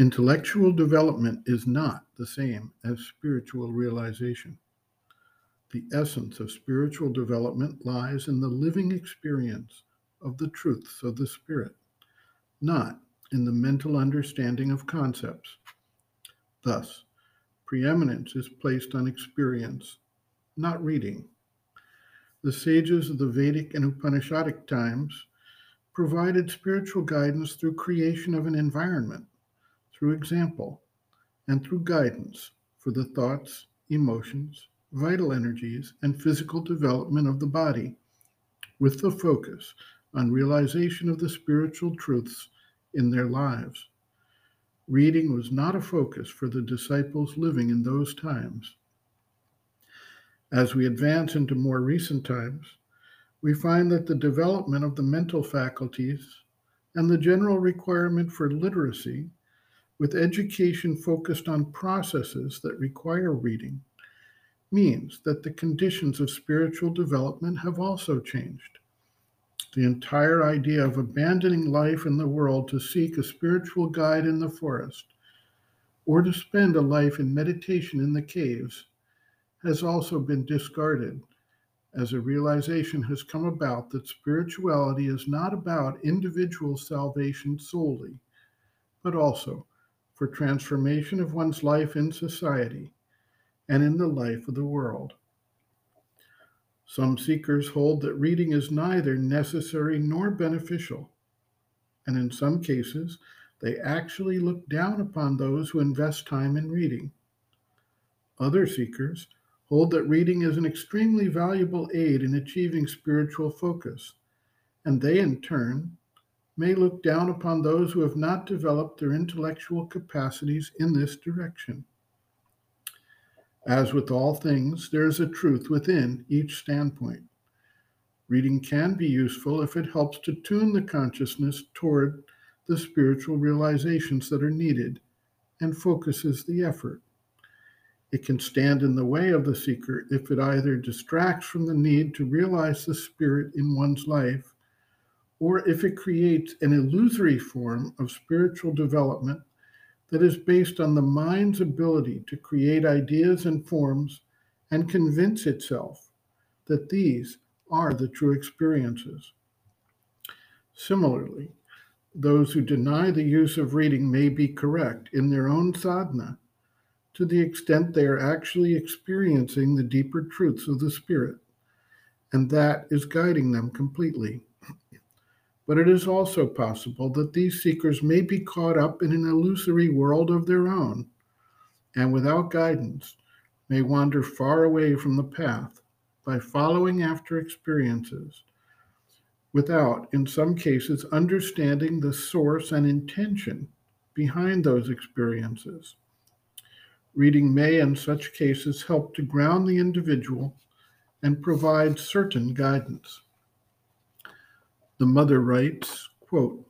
Intellectual development is not the same as spiritual realization. The essence of spiritual development lies in the living experience of the truths of the Spirit, not in the mental understanding of concepts. Thus, preeminence is placed on experience, not reading. The sages of the Vedic and Upanishadic times provided spiritual guidance through creation of an environment through example, and through guidance for the thoughts, emotions, vital energies, and physical development of the body, with the focus on realization of the spiritual truths in their lives. Reading was not a focus for the disciples living in those times. As we advance into more recent times, we find that the development of the mental faculties and the general requirement for literacy with education focused on processes that require reading means that the conditions of spiritual development have also changed. The entire idea of abandoning life in the world to seek a spiritual guide in the forest or to spend a life in meditation in the caves has also been discarded as a realization has come about that spirituality is not about individual salvation solely, but also for transformation of one's life in society and in the life of the world. Some seekers hold that reading is neither necessary nor beneficial, and in some cases, they actually look down upon those who invest time in reading. Other seekers hold that reading is an extremely valuable aid in achieving spiritual focus, and they in turn may look down upon those who have not developed their intellectual capacities in this direction. As with all things, there is a truth within each standpoint. Reading can be useful if it helps to tune the consciousness toward the spiritual realizations that are needed and focuses the effort. It can stand in the way of the seeker if it either distracts from the need to realize the spirit in one's life or if it creates an illusory form of spiritual development that is based on the mind's ability to create ideas and forms and convince itself that these are the true experiences. Similarly, those who deny the use of reading may be correct in their own sadhana to the extent they are actually experiencing the deeper truths of the Spirit, and that is guiding them completely but it is also possible that these seekers may be caught up in an illusory world of their own and without guidance may wander far away from the path by following after experiences without, in some cases, understanding the source and intention behind those experiences. Reading may, in such cases, help to ground the individual and provide certain guidance. The mother writes, quote,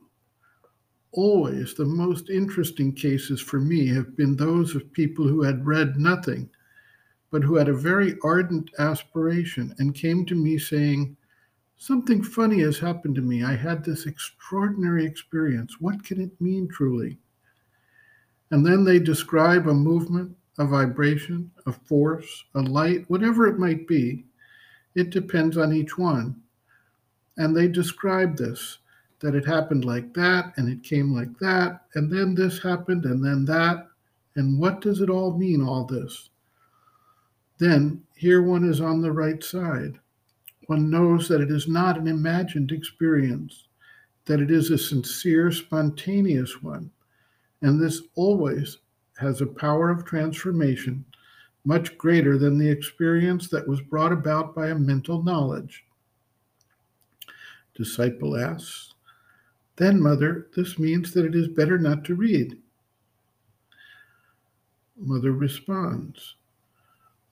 Always the most interesting cases for me have been those of people who had read nothing, but who had a very ardent aspiration and came to me saying, Something funny has happened to me. I had this extraordinary experience. What can it mean truly? And then they describe a movement, a vibration, a force, a light, whatever it might be. It depends on each one. And they described this that it happened like that, and it came like that, and then this happened, and then that. And what does it all mean, all this? Then here one is on the right side. One knows that it is not an imagined experience, that it is a sincere, spontaneous one. And this always has a power of transformation much greater than the experience that was brought about by a mental knowledge. Disciple asks, Then, mother, this means that it is better not to read. Mother responds,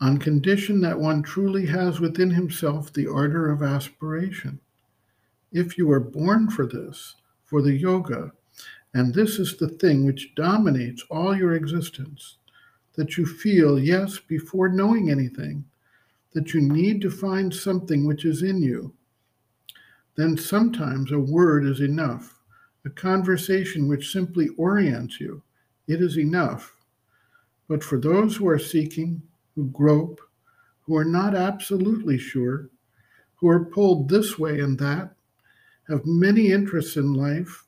On condition that one truly has within himself the ardor of aspiration. If you are born for this, for the yoga, and this is the thing which dominates all your existence, that you feel, yes, before knowing anything, that you need to find something which is in you then sometimes a word is enough. A conversation which simply orients you it is enough. But for those who are seeking, who grope, who are not absolutely sure, who are pulled this way and that, have many interests in life,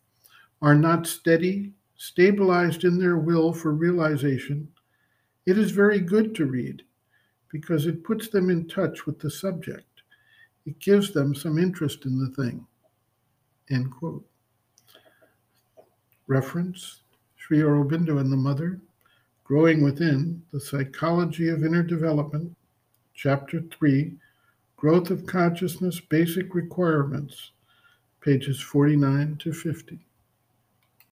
are not steady, stabilized in their will for realization, it is very good to read because it puts them in touch with the subject. It gives them some interest in the thing. End quote. Reference Sri Aurobindo and the Mother, Growing Within, The Psychology of Inner Development, Chapter 3, Growth of Consciousness Basic Requirements, pages 49 to 50.